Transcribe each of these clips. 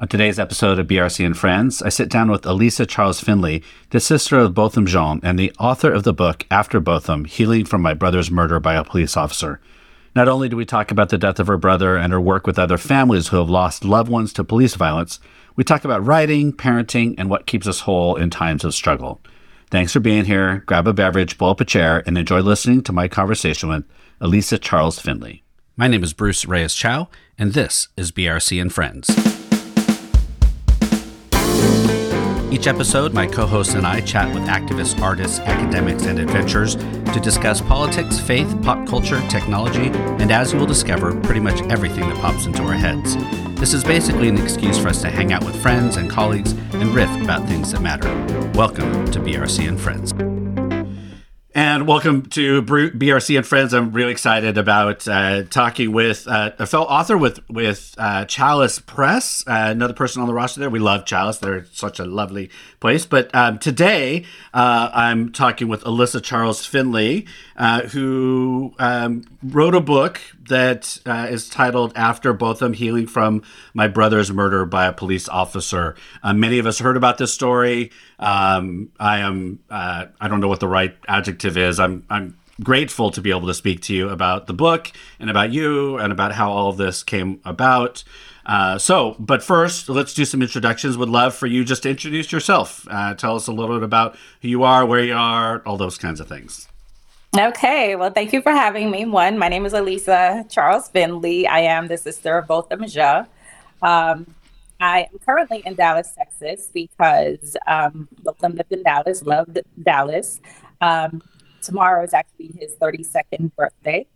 On today's episode of BRC and Friends, I sit down with Alissa Charles Findley, the sister of Botham Jean and the author of the book After Botham Healing from My Brother's Murder by a Police Officer. Not only do we talk about the death of her brother and her work with other families who have lost loved ones to police violence, we talk about writing, parenting, and what keeps us whole in times of struggle. Thanks for being here. Grab a beverage, pull up a chair, and enjoy listening to my conversation with Alissa Charles Findley. My name is Bruce Reyes Chow, and this is BRC and Friends. Each episode, my co host and I chat with activists, artists, academics, and adventurers to discuss politics, faith, pop culture, technology, and as you will discover, pretty much everything that pops into our heads. This is basically an excuse for us to hang out with friends and colleagues and riff about things that matter. Welcome to BRC and Friends. And welcome to BRC and Friends. I'm really excited about uh, talking with uh, a fellow author with with uh, Chalice Press, uh, another person on the roster there. We love Chalice; they're such a lovely place. But um, today, uh, I'm talking with Alissa Charles Findley, uh, who um, wrote a book that is titled "After Botham: Healing from My Brother's Murder by a Police Officer." many of us heard about this story. Um, I am I don't know what the right adjective is. I'm I'm grateful to be able to speak to you about the book and about you and about how all of this came about. Uh, so, but first, let's do some introductions. Would love for you just to introduce yourself. Uh, tell us a little bit about who you are, where you are, all those kinds of things. Okay, well, thank you for having me. One, my name is Alissa Charles Findley. I am the sister of Botham Jean. Um, I am currently in Dallas, Texas, because um, Botham lived in Dallas, loved Dallas. Um, tomorrow is actually his 32nd birthday.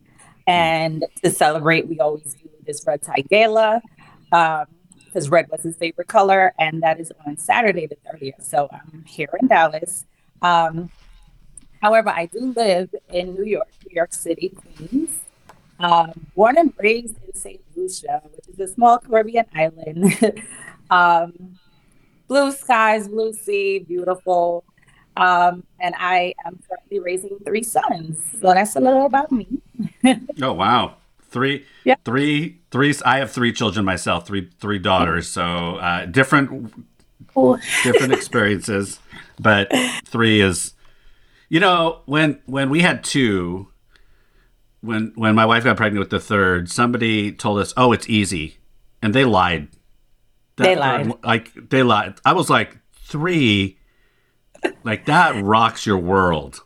And to celebrate, we always do this red tie gala because um, red was his favorite color. And that is on Saturday, the 30th. So I'm here in Dallas. Um, however, I do live in New York, New York City, Queens. Um, born and raised in St. Lucia, which is a small Caribbean island. um, blue skies, blue sea, beautiful. Um, and I am currently raising three sons. So that's a little about me. oh wow. Three, yeah. three, three. I have three children myself, three, three daughters. So uh, different, different experiences, but three is, you know, when when we had two, when when my wife got pregnant with the third, somebody told us, "Oh, it's easy," and they lied. That, they lied. Like they lied. I was like three like that rocks your world.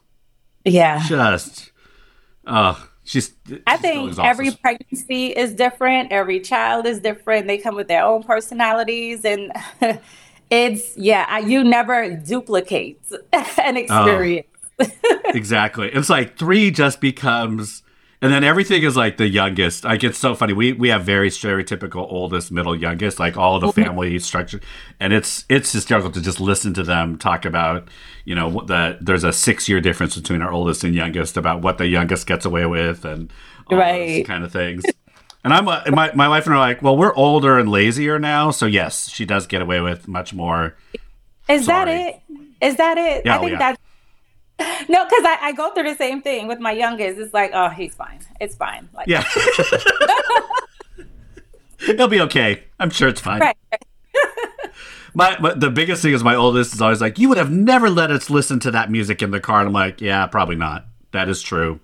Yeah. Just, uh, she's. I think every pregnancy is different. Every child is different. They come with their own personalities, and it's yeah. You never duplicate an experience. Exactly. It's like three just becomes and then everything is like the youngest. Like it's so funny. We we have very stereotypical oldest, middle, youngest, like all the family structure, and it's it's hysterical to just listen to them talk about. You know, that there's a six year difference between our oldest and youngest about what the youngest gets away with and all right. kind of things. And I'm uh, my my wife and I are like, well, we're older and lazier now, so yes, she does get away with much more. Is Sorry. that it? Is that it? Yeah, I think oh, yeah. that's no, because I, I, go through the same thing with my youngest. It's like, oh, he's fine. It's fine. Like, yeah. He'll be okay. I'm sure it's fine. Right. my, my, the biggest thing is my oldest is always like, you would have never let us listen to that music in the car. And I'm like, yeah, probably not. That is true.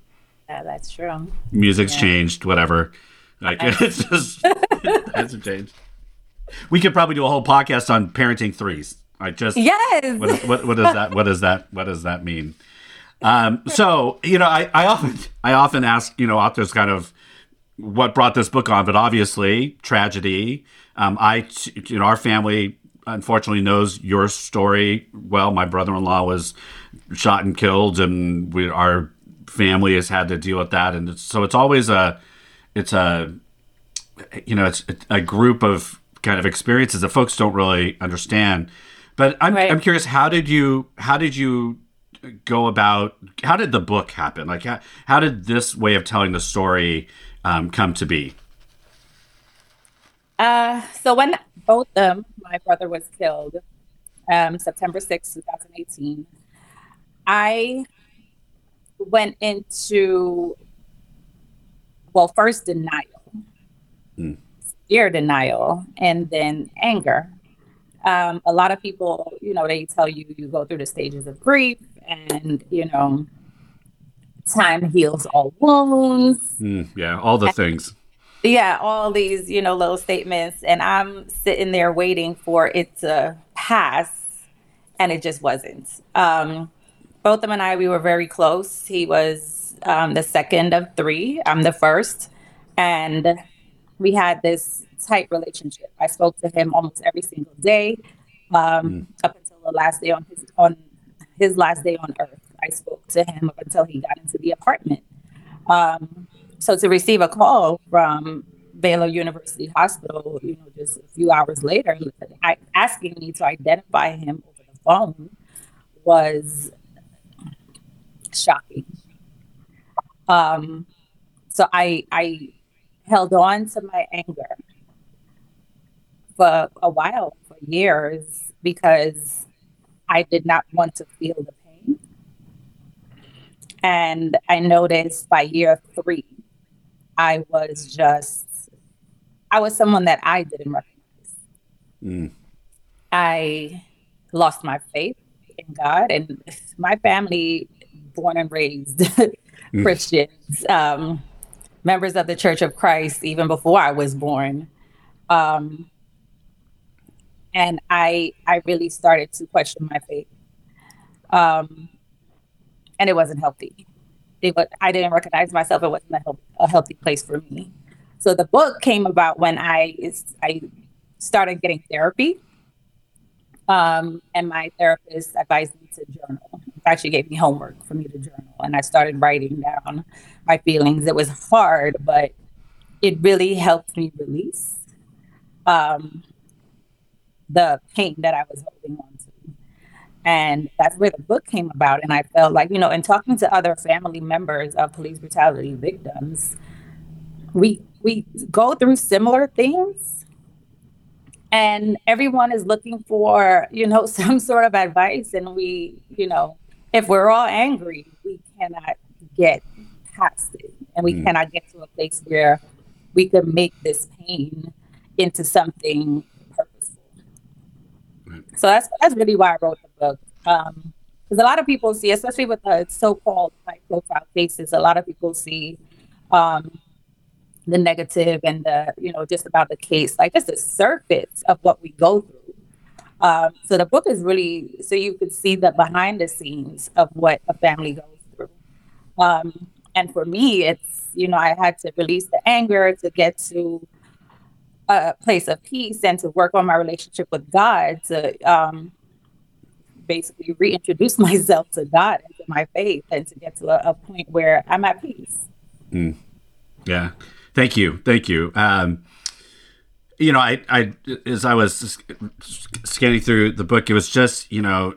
Yeah, that's true. Music's yeah. changed, whatever. Like it's just it hasn't changed. We could probably do a whole podcast on parenting threes. I just yes. What, what, what does that? What does that? What does that mean? Um, so you know, I, I often I often ask you know authors kind of what brought this book on, but obviously tragedy. Um, I you know our family unfortunately knows your story well. My brother-in-law was shot and killed, and we our family has had to deal with that, and it's, so it's always a it's a you know it's a group of kind of experiences that folks don't really understand. But I'm right. I'm curious how did you how did you go about how did the book happen? Like how, how did this way of telling the story um, come to be? Uh, so when Botham, my brother was killed, um, September 6, 2018, I went into well, first denial. Mm. fear denial, and then anger. Um, a lot of people, you know, they tell you you go through the stages of grief, and you know, time heals all wounds. Mm, yeah, all the things. Yeah, all these, you know, little statements. And I'm sitting there waiting for it to pass, and it just wasn't. Um, Botham and I, we were very close. He was um, the second of three. I'm the first. And we had this tight relationship. I spoke to him almost every single day um, mm. up until the last day on his on his last day on earth. I spoke to him up until he got into the apartment. Um, so to receive a call from Baylor University Hospital, you know, just a few hours later, asking me to identify him over the phone was shocking. Um, so I I held on to my anger for a while, for years, because I did not want to feel the pain. And I noticed by year three, I was just, I was someone that I didn't recognize. Mm. I lost my faith in God, and my family, born and raised mm. Christians, um, members of the Church of Christ, even before I was born. Um, and I, I really started to question my faith. Um, and it wasn't healthy it was, I didn't recognize myself. It wasn't a, a healthy place for me. So the book came about when I I started getting therapy, um, and my therapist advised me to journal. She gave me homework for me to journal, and I started writing down my feelings. It was hard, but it really helped me release um, the pain that I was holding on to. and that's where the book came about. And I felt like, you know, in talking to other family members of police brutality victims, we we go through similar things and everyone is looking for, you know, some sort of advice. And we, you know, if we're all angry, we cannot get past it. And we mm. cannot get to a place where we can make this pain into something so that's that's really why I wrote the book. Because um, a lot of people see, especially with the so-called high profile cases, a lot of people see um, the negative and the you know just about the case, like just the surface of what we go through. Um, so the book is really so you can see the behind the scenes of what a family goes through. Um, and for me, it's you know I had to release the anger to get to a place of peace and to work on my relationship with God to um, basically reintroduce myself to God and to my faith and to get to a, a point where I'm at peace. Mm. Yeah. Thank you. Thank you. Um, you know, I, I, as I was scanning through the book, it was just, you know,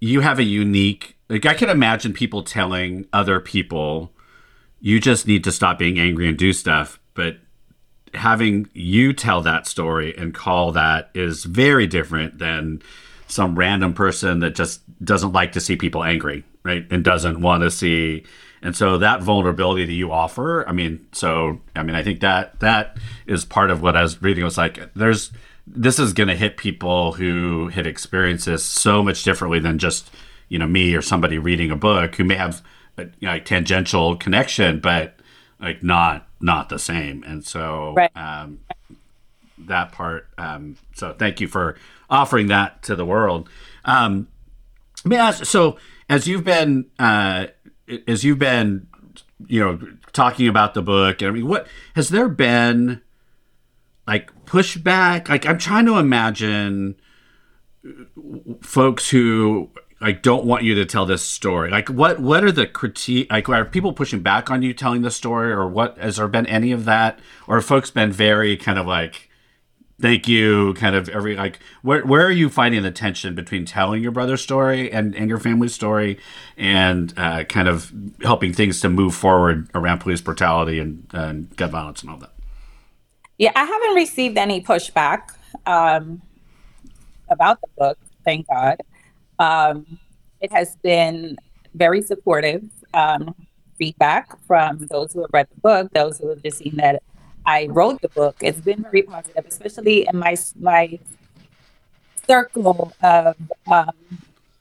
you have a unique, like, I can imagine people telling other people, you just need to stop being angry and do stuff. But having you tell that story and call that is very different than some random person that just doesn't like to see people angry, right? And doesn't want to see. And so that vulnerability that you offer, I mean, so I mean, I think that that is part of what I was reading. Was like there's this is going to hit people who had experienced this so much differently than just you know me or somebody reading a book who may have a you know, tangential connection, but like not not the same. And so right. um, that part. Um, so thank you for offering that to the world. Um, let me ask. So as you've been uh, as you've been, you know, talking about the book, I mean, what has there been like pushback? Like I'm trying to imagine folks who like don't want you to tell this story. Like what what are the critique like are people pushing back on you telling the story or what has there been any of that? Or have folks been very kind of like thank you kind of every like where where are you finding the tension between telling your brother's story and and your family's story and uh, kind of helping things to move forward around police brutality and, and gun violence and all that? Yeah i haven't received any pushback um, about the book thank god um, it has been very supportive um, feedback from those who have read the book, those who have just seen that I wrote the book, it's been very positive, especially in my my circle of um,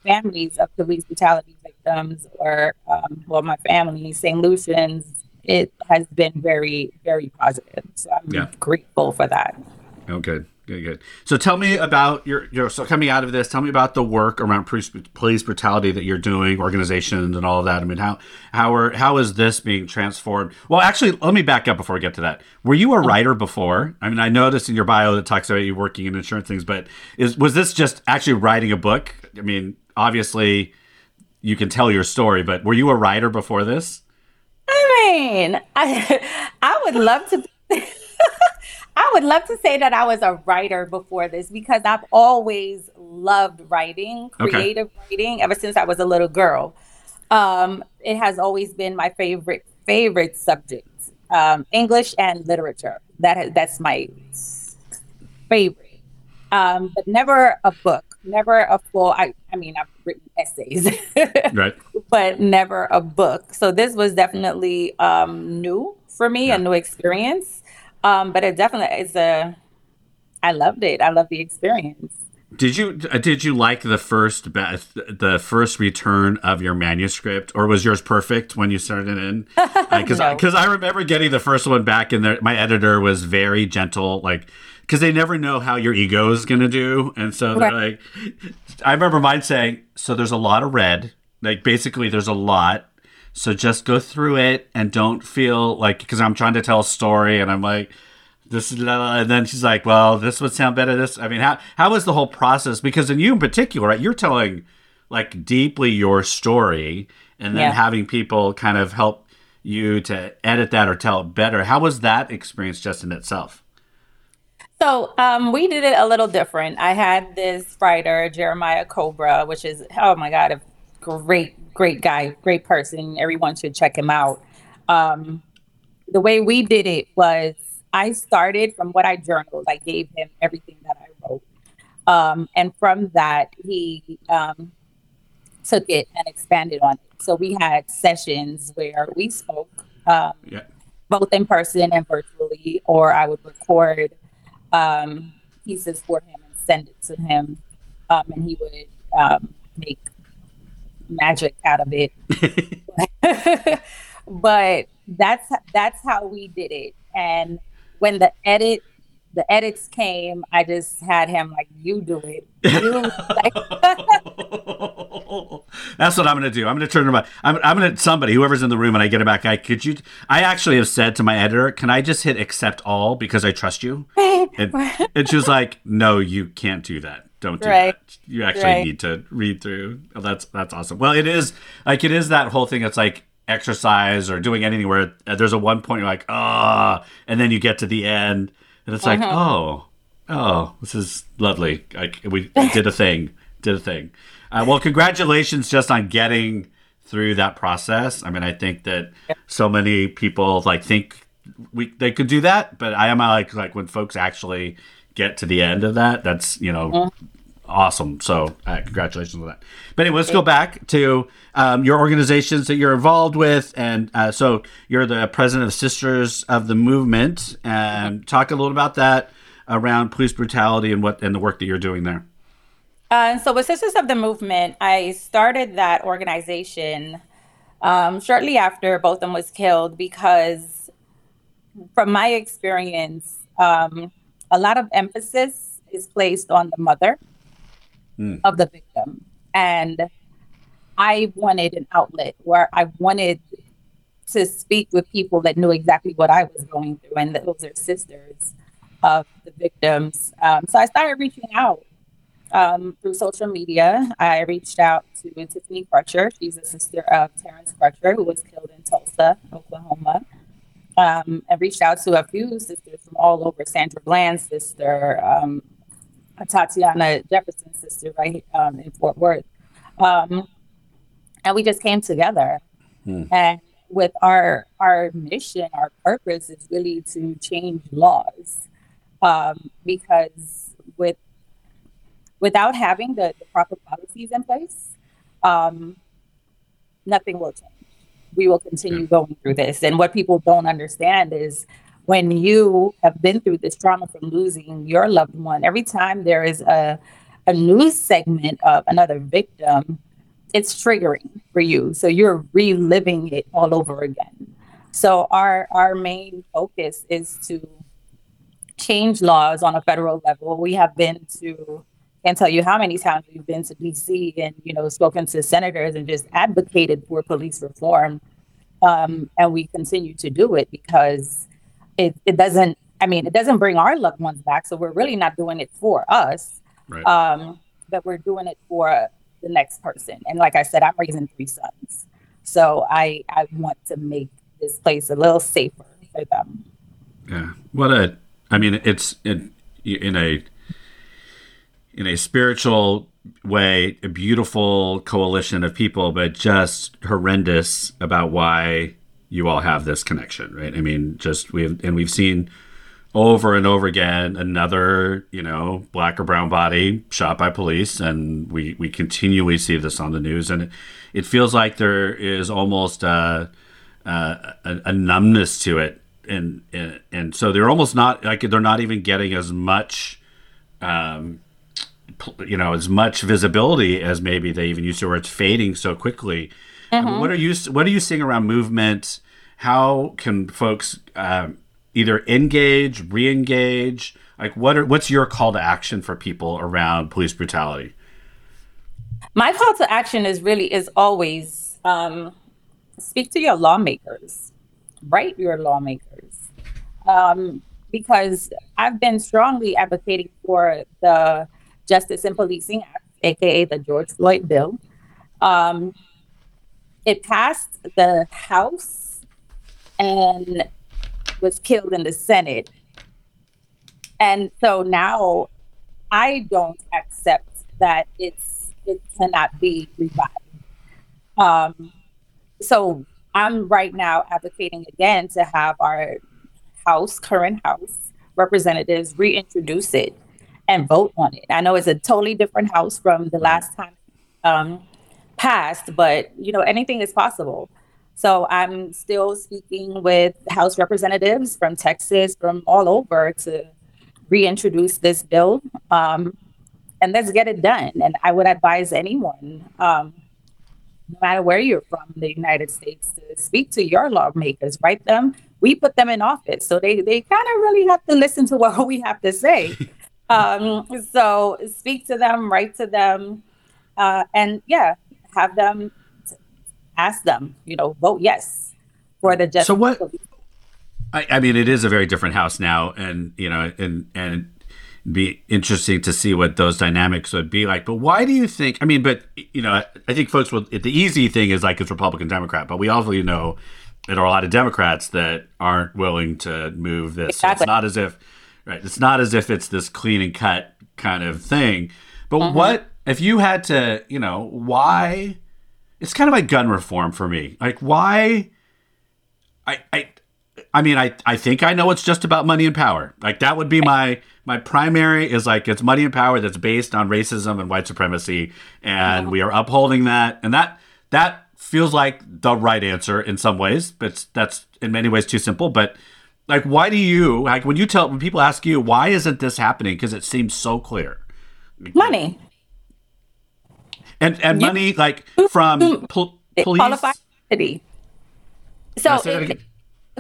families of police brutality victims, or um, well, my family, St. Lucians. It has been very, very positive. So I'm yeah. grateful for that. Oh, good. Good. So tell me about your, your so coming out of this. Tell me about the work around police, police brutality that you're doing, organizations, and all of that. I mean, how how are how is this being transformed? Well, actually, let me back up before we get to that. Were you a oh. writer before? I mean, I noticed in your bio that talks about you working in insurance things, but is was this just actually writing a book? I mean, obviously, you can tell your story, but were you a writer before this? I mean, I I would love to. I would love to say that I was a writer before this because I've always loved writing, creative okay. writing, ever since I was a little girl. Um, it has always been my favorite favorite subject, um, English and literature. That that's my favorite, um, but never a book, never a full. I, I mean, I've written essays, right? But never a book. So this was definitely um, new for me, yeah. a new experience. Um, but it definitely is a. I loved it. I love the experience. Did you did you like the first the first return of your manuscript, or was yours perfect when you started in? Because uh, because no. I remember getting the first one back, and there, my editor was very gentle, like because they never know how your ego is going to do, and so they're right. like, I remember mine saying, so there's a lot of red, like basically there's a lot, so just go through it and don't feel like because I'm trying to tell a story and I'm like this is and then she's like, well, this would sound better. This I mean, how how was the whole process? Because in you in particular, right, you're telling like deeply your story and then yeah. having people kind of help you to edit that or tell it better. How was that experience just in itself? So um, we did it a little different. I had this writer, Jeremiah Cobra, which is oh my god, a great great guy, great person. Everyone should check him out. Um, the way we did it was I started from what I journaled. I gave him everything that I wrote. Um, and from that, he um, took it and expanded on it. So we had sessions where we spoke, um, yeah. both in person and virtually, or I would record um, pieces for him and send it to him. Um, and he would um, make magic out of it. but that's that's how we did it. And when the edit the edits came, I just had him like, "You do it." You, That's what I'm gonna do. I'm gonna turn around. I'm, I'm gonna somebody, whoever's in the room, and I get it back. I could you. I actually have said to my editor, "Can I just hit accept all because I trust you?" And, and she was like, "No, you can't do that." Don't do right. that. You actually right. need to read through. Oh, that's that's awesome. Well, it is like it is that whole thing. It's like exercise or doing anything where there's a one point you're like ah, oh, and then you get to the end and it's like uh-huh. oh oh this is lovely. Like we did a thing, did a thing. Uh, well, congratulations just on getting through that process. I mean, I think that so many people like think we they could do that, but I am like like when folks actually get to the end of that, that's you know mm-hmm. awesome. So uh, congratulations on that. But anyway, let's go back to um, your organizations that you're involved with, and uh, so you're the president of Sisters of the Movement, and talk a little about that around police brutality and what and the work that you're doing there. Uh, so with Sisters of the Movement, I started that organization um, shortly after Botham was killed because, from my experience, um, a lot of emphasis is placed on the mother mm. of the victim. And I wanted an outlet where I wanted to speak with people that knew exactly what I was going through, and those are sisters of the victims. Um, so I started reaching out um, through social media. I reached out to Tiffany Crutcher. She's a sister of Terrence Crutcher, who was killed in Tulsa, Oklahoma um, and reached out to a few sisters from all over. Sandra Bland's sister, um, Atatiana Jefferson's sister, right um, in Fort Worth, um, and we just came together. Hmm. And with our our mission, our purpose is really to change laws, um, because with without having the, the proper policies in place, um, nothing will change we will continue going through this. And what people don't understand is when you have been through this trauma from losing your loved one, every time there is a, a news segment of another victim, it's triggering for you. So you're reliving it all over again. So our our main focus is to change laws on a federal level. We have been to can't tell you how many times we've been to DC and you know spoken to senators and just advocated for police reform. Um, and we continue to do it because it, it doesn't I mean it doesn't bring our loved ones back. So we're really not doing it for us. Right. Um, but we're doing it for the next person. And like I said, I'm raising three sons. So I I want to make this place a little safer for them. Yeah. What a I mean it's in in a in a spiritual way a beautiful coalition of people but just horrendous about why you all have this connection right? I mean just we've and we've seen over and over again another you know black or brown body shot by police and we we continually see this on the news and it, feels like there is almost a, a, a numbness to it and, and and so they're almost not like they're not even getting as much um, you know as much visibility as maybe they even used to, or it's fading so quickly. Mm-hmm. I mean, what are you What are you seeing around movement? How can folks um, either engage, re-engage? Like, what are what's your call to action for people around police brutality? My call to action is really is always um, speak to your lawmakers, write your lawmakers, um, because I've been strongly advocating for the Justice and Policing Act, aka the George Floyd bill. Um, it passed the House and was killed in the Senate. And so now I don't accept that it's it cannot be revived. Um, so I'm right now advocating again to have our House, current House representatives reintroduce it and vote on it. I know it's a totally different house from the last time um, passed, but you know anything is possible. So I'm still speaking with House representatives from Texas, from all over, to reintroduce this bill, um, and let's get it done. And I would advise anyone, um, no matter where you're from in the United States, to speak to your lawmakers, write them. We put them in office, so they they kind of really have to listen to what we have to say. Um, so speak to them, write to them, uh, and yeah, have them ask them, you know, vote yes for the justice. So what? I, I, mean, it is a very different house now, and you know, and and be interesting to see what those dynamics would be like. But why do you think? I mean, but you know, I think folks will. The easy thing is like it's Republican Democrat, but we also you know there are a lot of Democrats that aren't willing to move this. Exactly. So it's not as if Right. It's not as if it's this clean and cut kind of thing. But mm-hmm. what if you had to, you know, why it's kind of like gun reform for me. Like why I I I mean I I think I know it's just about money and power. Like that would be my my primary is like it's money and power that's based on racism and white supremacy and mm-hmm. we are upholding that and that that feels like the right answer in some ways, but that's in many ways too simple, but like, why do you like when you tell when people ask you why isn't this happening? Because it seems so clear. Money. And and you, money like from pol- police. Qualified immunity. So it,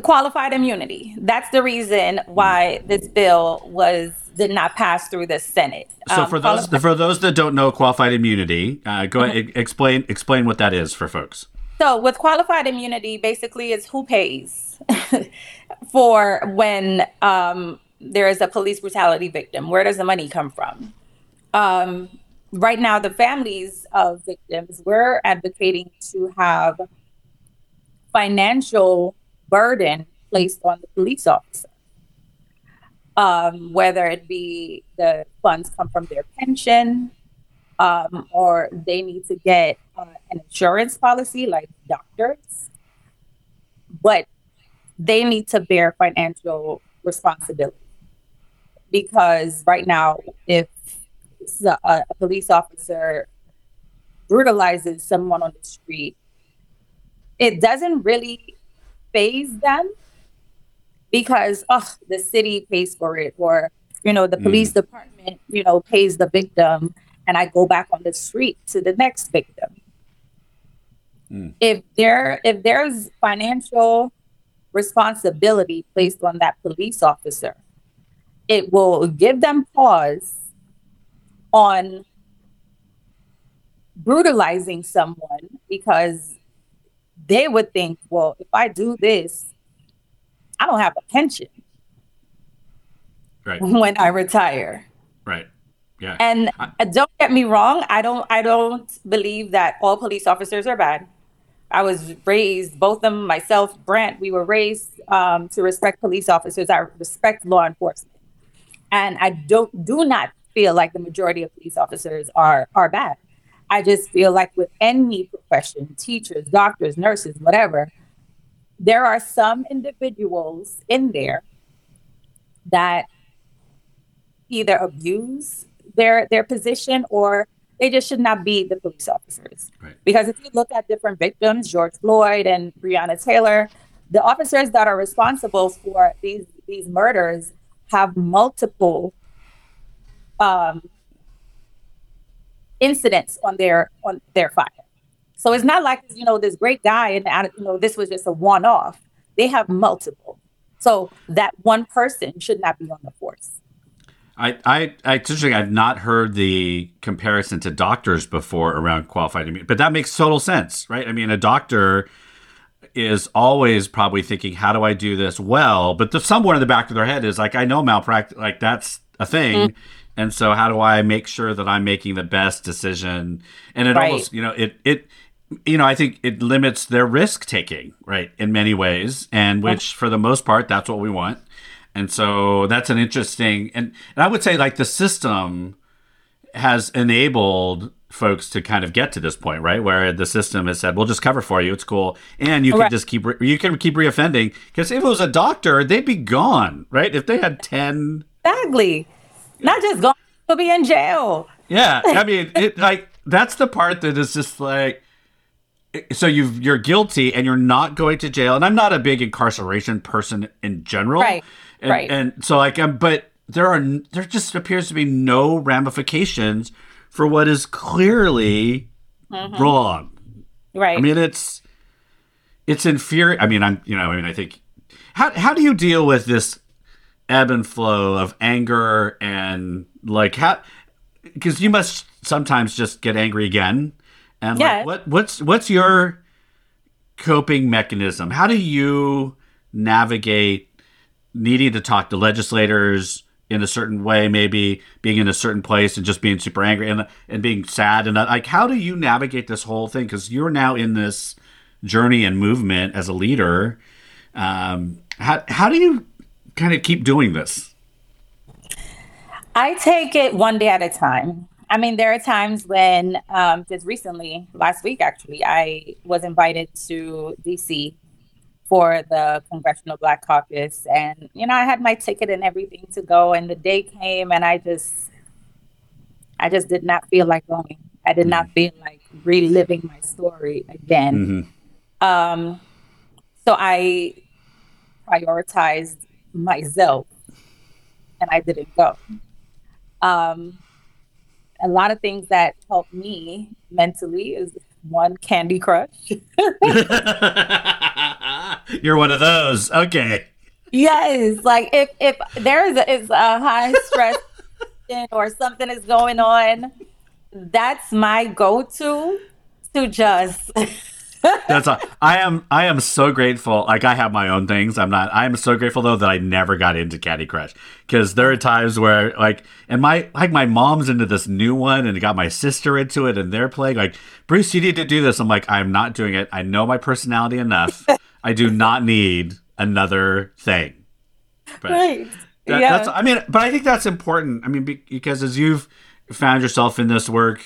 qualified immunity. That's the reason why this bill was did not pass through the Senate. So um, for those for those that don't know qualified immunity, uh, go mm-hmm. ahead explain explain what that is for folks. So with qualified immunity, basically, it's who pays for when um, there is a police brutality victim. Where does the money come from? Um, right now, the families of victims, we're advocating to have financial burden placed on the police officer. Um, whether it be the funds come from their pension um, or they need to get uh, an insurance policy like doctors. But they need to bear financial responsibility because right now, if a, a police officer brutalizes someone on the street, it doesn't really faze them because oh the city pays for it or you know the police mm. department you know pays the victim and i go back on the street to the next victim mm. if there if there's financial responsibility placed on that police officer it will give them pause on brutalizing someone because they would think, well, if I do this, I don't have a pension. Right. When I retire. Right. Yeah. And I, don't get me wrong, I don't I don't believe that all police officers are bad. I was raised, both of them, myself, Brandt, we were raised um, to respect police officers. I respect law enforcement. And I don't do not feel like the majority of police officers are are bad. I just feel like with any profession, teachers, doctors, nurses, whatever, there are some individuals in there that either abuse their their position or they just should not be the police officers. Right. Because if you look at different victims, George Floyd and Breonna Taylor, the officers that are responsible for these these murders have multiple um, incidents on their on their file. So it's not like you know this great guy and you know this was just a one off. They have multiple. So that one person should not be on the force. I, I, I interesting. I've not heard the comparison to doctors before around qualified immunity, but that makes total sense, right? I mean, a doctor is always probably thinking, "How do I do this well?" But the, somewhere in the back of their head is like, "I know malpractice, like that's a thing." Mm-hmm. And so, how do I make sure that I'm making the best decision? And it right. almost, you know, it it you know, I think it limits their risk taking, right, in many ways, and which for the most part, that's what we want. And so that's an interesting, and, and I would say like the system has enabled folks to kind of get to this point, right, where the system has said, "We'll just cover for you. It's cool, and you can just keep re- you can keep reoffending." Because if it was a doctor, they'd be gone, right? If they had ten, exactly, not just gone, they'll be in jail. Yeah, I mean, it like that's the part that is just like eh, so you you're guilty and you're not going to jail. And i'm not a big incarceration person in general. Right and, right and so like um, but there are there just appears to be no ramifications for what is clearly mm-hmm. wrong right i mean it's it's infuriating i mean i'm you know i mean i think how, how do you deal with this ebb and flow of anger and like how because you must sometimes just get angry again and yeah. like, what what's what's your coping mechanism? How do you navigate needing to talk to legislators in a certain way, maybe being in a certain place and just being super angry and and being sad and like how do you navigate this whole thing? Because you're now in this journey and movement as a leader. Um, how how do you kind of keep doing this? I take it one day at a time. I mean, there are times when, um, just recently, last week actually, I was invited to DC for the Congressional Black Caucus. And, you know, I had my ticket and everything to go. And the day came and I just, I just did not feel like going. I did not mm-hmm. feel like reliving my story again. Mm-hmm. Um, so I prioritized myself and I didn't go. Um, a lot of things that helped me mentally is one Candy Crush. You're one of those. Okay. Yes, like if if there is a, is a high stress or something is going on, that's my go-to to just that's a, I am I am so grateful. Like I have my own things. I'm not. I am so grateful though that I never got into Candy Crush because there are times where like and my like my mom's into this new one and got my sister into it and they're playing like Bruce. You need to do this. I'm like I'm not doing it. I know my personality enough. I do not need another thing. But right. That, yeah. That's. I mean, but I think that's important. I mean, because as you've found yourself in this work,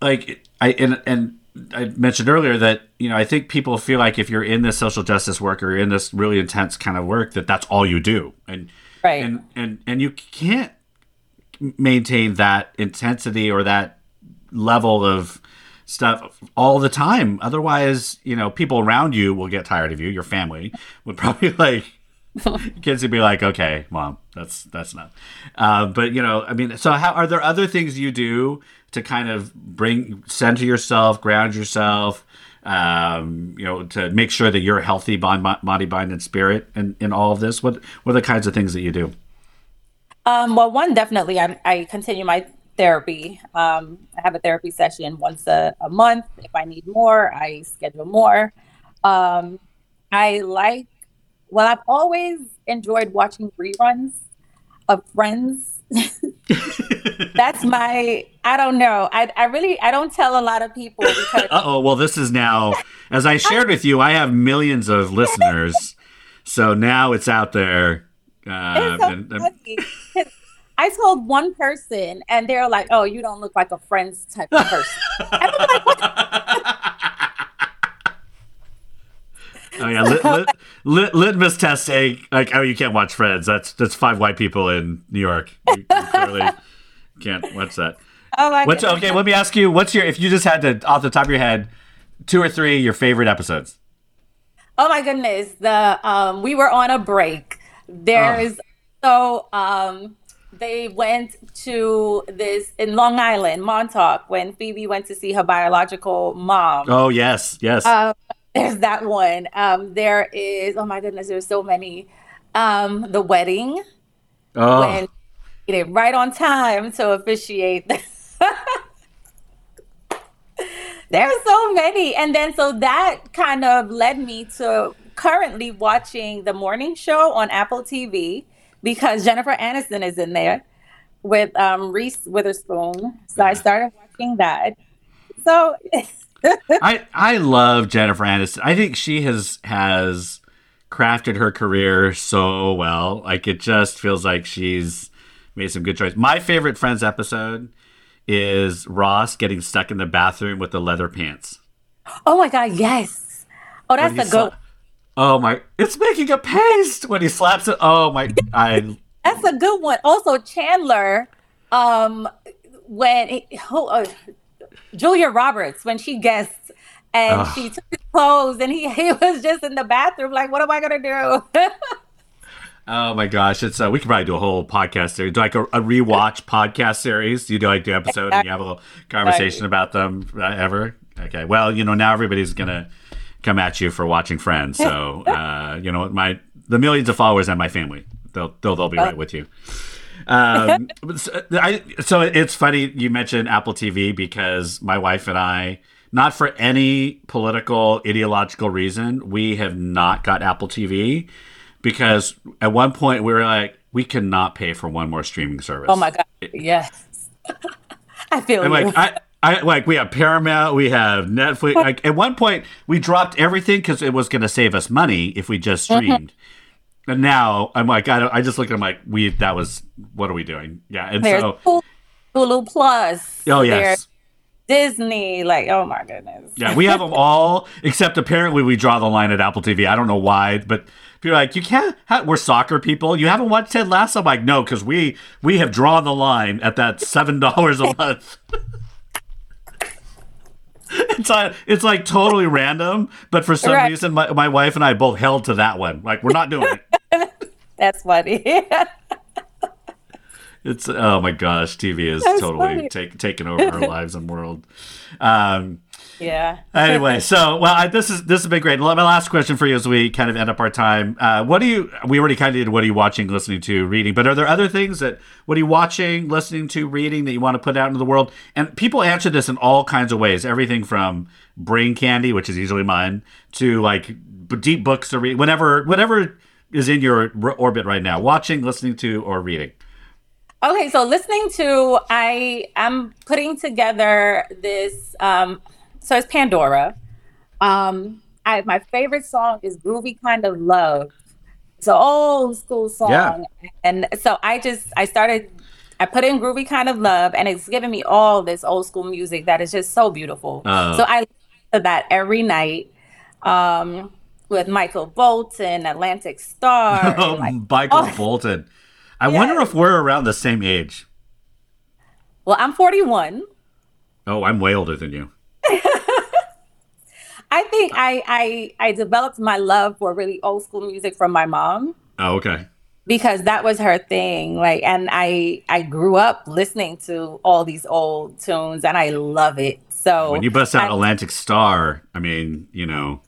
like I and and I mentioned earlier that you know I think people feel like if you're in this social justice work or you're in this really intense kind of work that that's all you do. And right. and and and you can't maintain that intensity or that level of stuff all the time. Otherwise you know people around you will get tired of you. Your family would probably like kids would be like, "Okay, mom, that's that's not." Uh, but you know, I mean, so how are there other things you do to kind of bring center yourself, ground yourself, um, you know, to make sure that you're healthy, body, mind, and spirit, in, in all of this? What what are the kinds of things that you do? Um, well, one definitely, I, I continue my therapy. Um, I have a therapy session once a, a, month. If I need more, I schedule more. Um, I like, well, I've always enjoyed watching reruns of Friends. That's my, I don't know. I, I really, I don't tell a lot of people because. oh, well, this is now, as I shared with you, I have millions of listeners. So now it's out there. Uh, it's so and, funny. I told one person, and they're like, "Oh, you don't look like a Friends type of person." like, Oh yeah, lit, lit, lit, litmus test saying like, "Oh, you can't watch Friends." That's that's five white people in New York. You, you clearly can't watch that. Oh my what's, Okay, let me ask you: What's your if you just had to off the top of your head, two or three your favorite episodes? Oh my goodness! The um, we were on a break. There's oh. so um they went to this in Long Island, Montauk, when Phoebe went to see her biological mom. Oh yes, yes. Um, there's that one. Um, there is oh my goodness, there's so many. Um, the wedding. Oh. When it right on time to officiate. there's so many, and then so that kind of led me to currently watching the morning show on Apple TV because Jennifer Aniston is in there with um, Reese Witherspoon. So I started watching that. So I I love Jennifer Aniston. I think she has has crafted her career so well. Like it just feels like she's made some good choices. My favorite Friends episode is Ross getting stuck in the bathroom with the leather pants. Oh my god, yes. Oh, that's a good. Oh my! It's making a paste when he slaps it. Oh my! I. That's a good one. Also, Chandler, um, when he, uh, Julia Roberts when she guests and Ugh. she took his clothes and he he was just in the bathroom like, what am I gonna do? Oh my gosh, it's uh, we could probably do a whole podcast series, do like a, a rewatch podcast series. You do like the episode and you have a little conversation about them uh, ever. Okay, well, you know now everybody's gonna come at you for watching Friends. So uh, you know my the millions of followers and my family, they'll they'll, they'll be right with you. Um, so, I, so it's funny you mentioned Apple TV because my wife and I, not for any political ideological reason, we have not got Apple TV because at one point we were like, we cannot pay for one more streaming service. Oh my god! Yes, I feel and you. like I, I like we have Paramount, we have Netflix. Like at one point, we dropped everything because it was going to save us money if we just mm-hmm. streamed. Mm-hmm. And now I'm like, I, I just look at them like, we that was what are we doing? Yeah, and There's so Hulu Plus. Oh yes. Disney, like, oh my goodness. Yeah, we have them all, except apparently we draw the line at Apple TV. I don't know why, but people are like, you can't. we're soccer people. You haven't watched Ted Lasso? I'm like, no, because we we have drawn the line at that seven dollars a month. it's like it's like totally random, but for some right. reason, my, my wife and I both held to that one. Like we're not doing it. That's funny. it's oh my gosh, TV is That's totally take, taking over our lives and world. Um, yeah. anyway, so well, I, this is this has been great. My last question for you as we kind of end up our time. Uh, what do you? We already kind of did. What are you watching, listening to, reading? But are there other things that? What are you watching, listening to, reading that you want to put out into the world? And people answer this in all kinds of ways. Everything from brain candy, which is usually mine, to like deep books to read. Whatever, whatever is in your orbit right now. Watching, listening to, or reading. Okay, so listening to, I am putting together this. Um, so it's Pandora. Um, I, my favorite song is "Groovy Kind of Love." It's an old school song, yeah. and so I just I started. I put in "Groovy Kind of Love," and it's giving me all this old school music that is just so beautiful. Uh, so I listen to that every night. Um, with Michael Bolton, Atlantic Starr. Oh, like, Michael oh. Bolton. I yes. wonder if we're around the same age. Well, I'm 41. Oh, I'm way older than you. I think I, I I developed my love for really old school music from my mom. Oh, okay. Because that was her thing. Like, and I I grew up listening to all these old tunes, and I love it. So when you bust out I, Atlantic Starr, I mean, you know,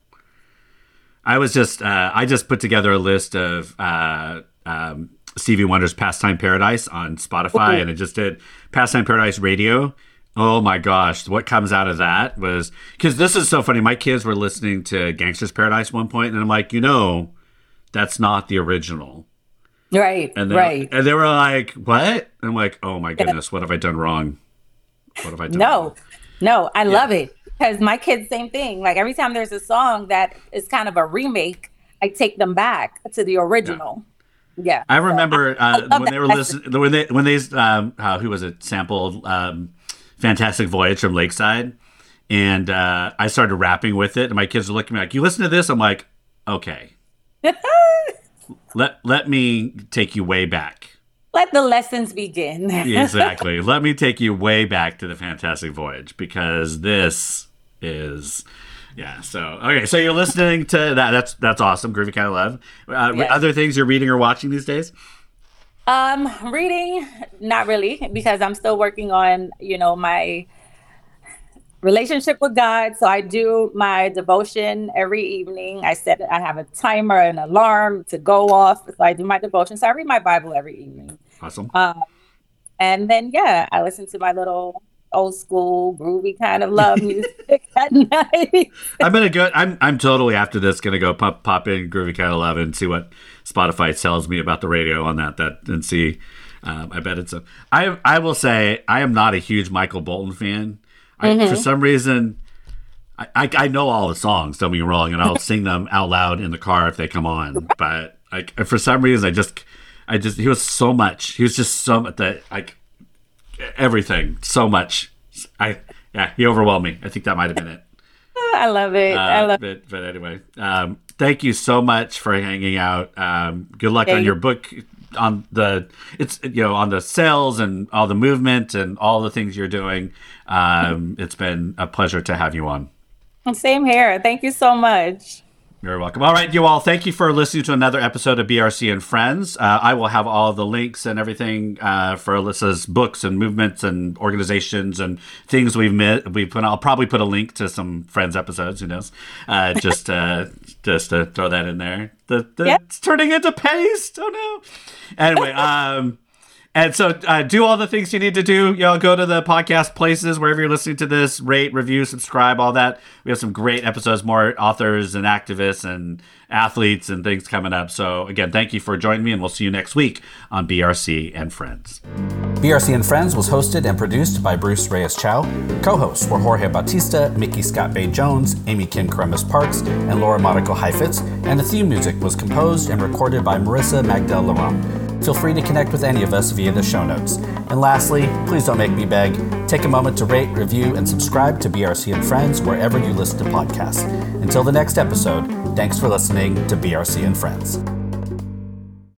I was just uh, I just put together a list of uh, um, Stevie Wonder's Pastime Paradise on Spotify, and it just did Pastime Paradise Radio. Oh my gosh, what comes out of that was because this is so funny. My kids were listening to Gangsta's Paradise one point, and I'm like, you know, that's not the original. Right, And they, right. and they were like, "What?" And I'm like, "Oh my goodness, what have I done wrong? What have I done?" No, wrong? no, I love it because my kids, same thing. Like every time there's a song that is kind of a remake, I take them back to the original. Yeah, I remember I- I uh, love when they were listening when they when they um, uh, who was it sampled um, "Fantastic Voyage" from Lakeside, and uh, I started rapping with it, and my kids were looking at me like, "You listen to this?" I'm like, "Okay, let let me take you way back." Let the lessons begin. exactly. Let me take you way back to the Fantastic Voyage because this is. Yeah. So okay. So you're listening to that. That's that's awesome. Groovy kind of love. Uh, Yes. Other things you're reading or watching these days? Um, reading, not really, because I'm still working on, you know, my relationship with God. So I do my devotion every evening. I set I have a timer, an alarm to go off. So I do my devotion. So I read my Bible every evening. Awesome. Um, and then yeah, I listen to my little old school groovy kind of love music at night. I'm gonna go. I'm I'm totally after this gonna go pop pop in Groovy Cat 11 and see what Spotify tells me about the radio on that that and see. Um, I bet it's a. I I will say I am not a huge Michael Bolton fan. I, For some reason, I, I I know all the songs. Don't be wrong, and I'll sing them out loud in the car if they come on. But like for some reason, I just I just he was so much. He was just so much that like everything so much. I yeah, he overwhelmed me. I think that might have been it. I love it. I Uh, love but, but anyway, um, thank you so much for hanging out. Um, good luck on your book, on the it's you know on the sales and all the movement and all the things you're doing. Um, it's been a pleasure to have you on. Same here. Thank you so much. You're welcome. All right, you all. Thank you for listening to another episode of BRC and Friends. Uh, I will have all the links and everything uh, for Alissa's books and movements and organizations and things we've met. We put. I'll probably put a link to some Friends episodes. Who knows? Uh, just uh, just to throw that in there. The, the Yep. It's turning into paste. Oh no. Anyway. um and so uh, do all the things you need to do. Y'all go to the podcast places wherever you're listening to this, rate, review, subscribe, all that. We have some great episodes, more authors and activists and athletes and things coming up. So again, thank you for joining me, and we'll see you next week on BRC and Friends. BRC and Friends was hosted and produced by Bruce Reyes Chow. Co-hosts were Jorge Bautista, Micky ScottBey Jones, Amy Kim Kyremes Parks, and Laura Mariko Cheifetz. And the theme music was composed and recorded by Marissa Magdal Laurent. Feel free to connect with any of us via the show notes. And lastly, please don't make me beg. Take a moment to rate, review, and subscribe to BRC and Friends wherever you listen to podcasts. Until the next episode, thanks for listening to BRC and Friends.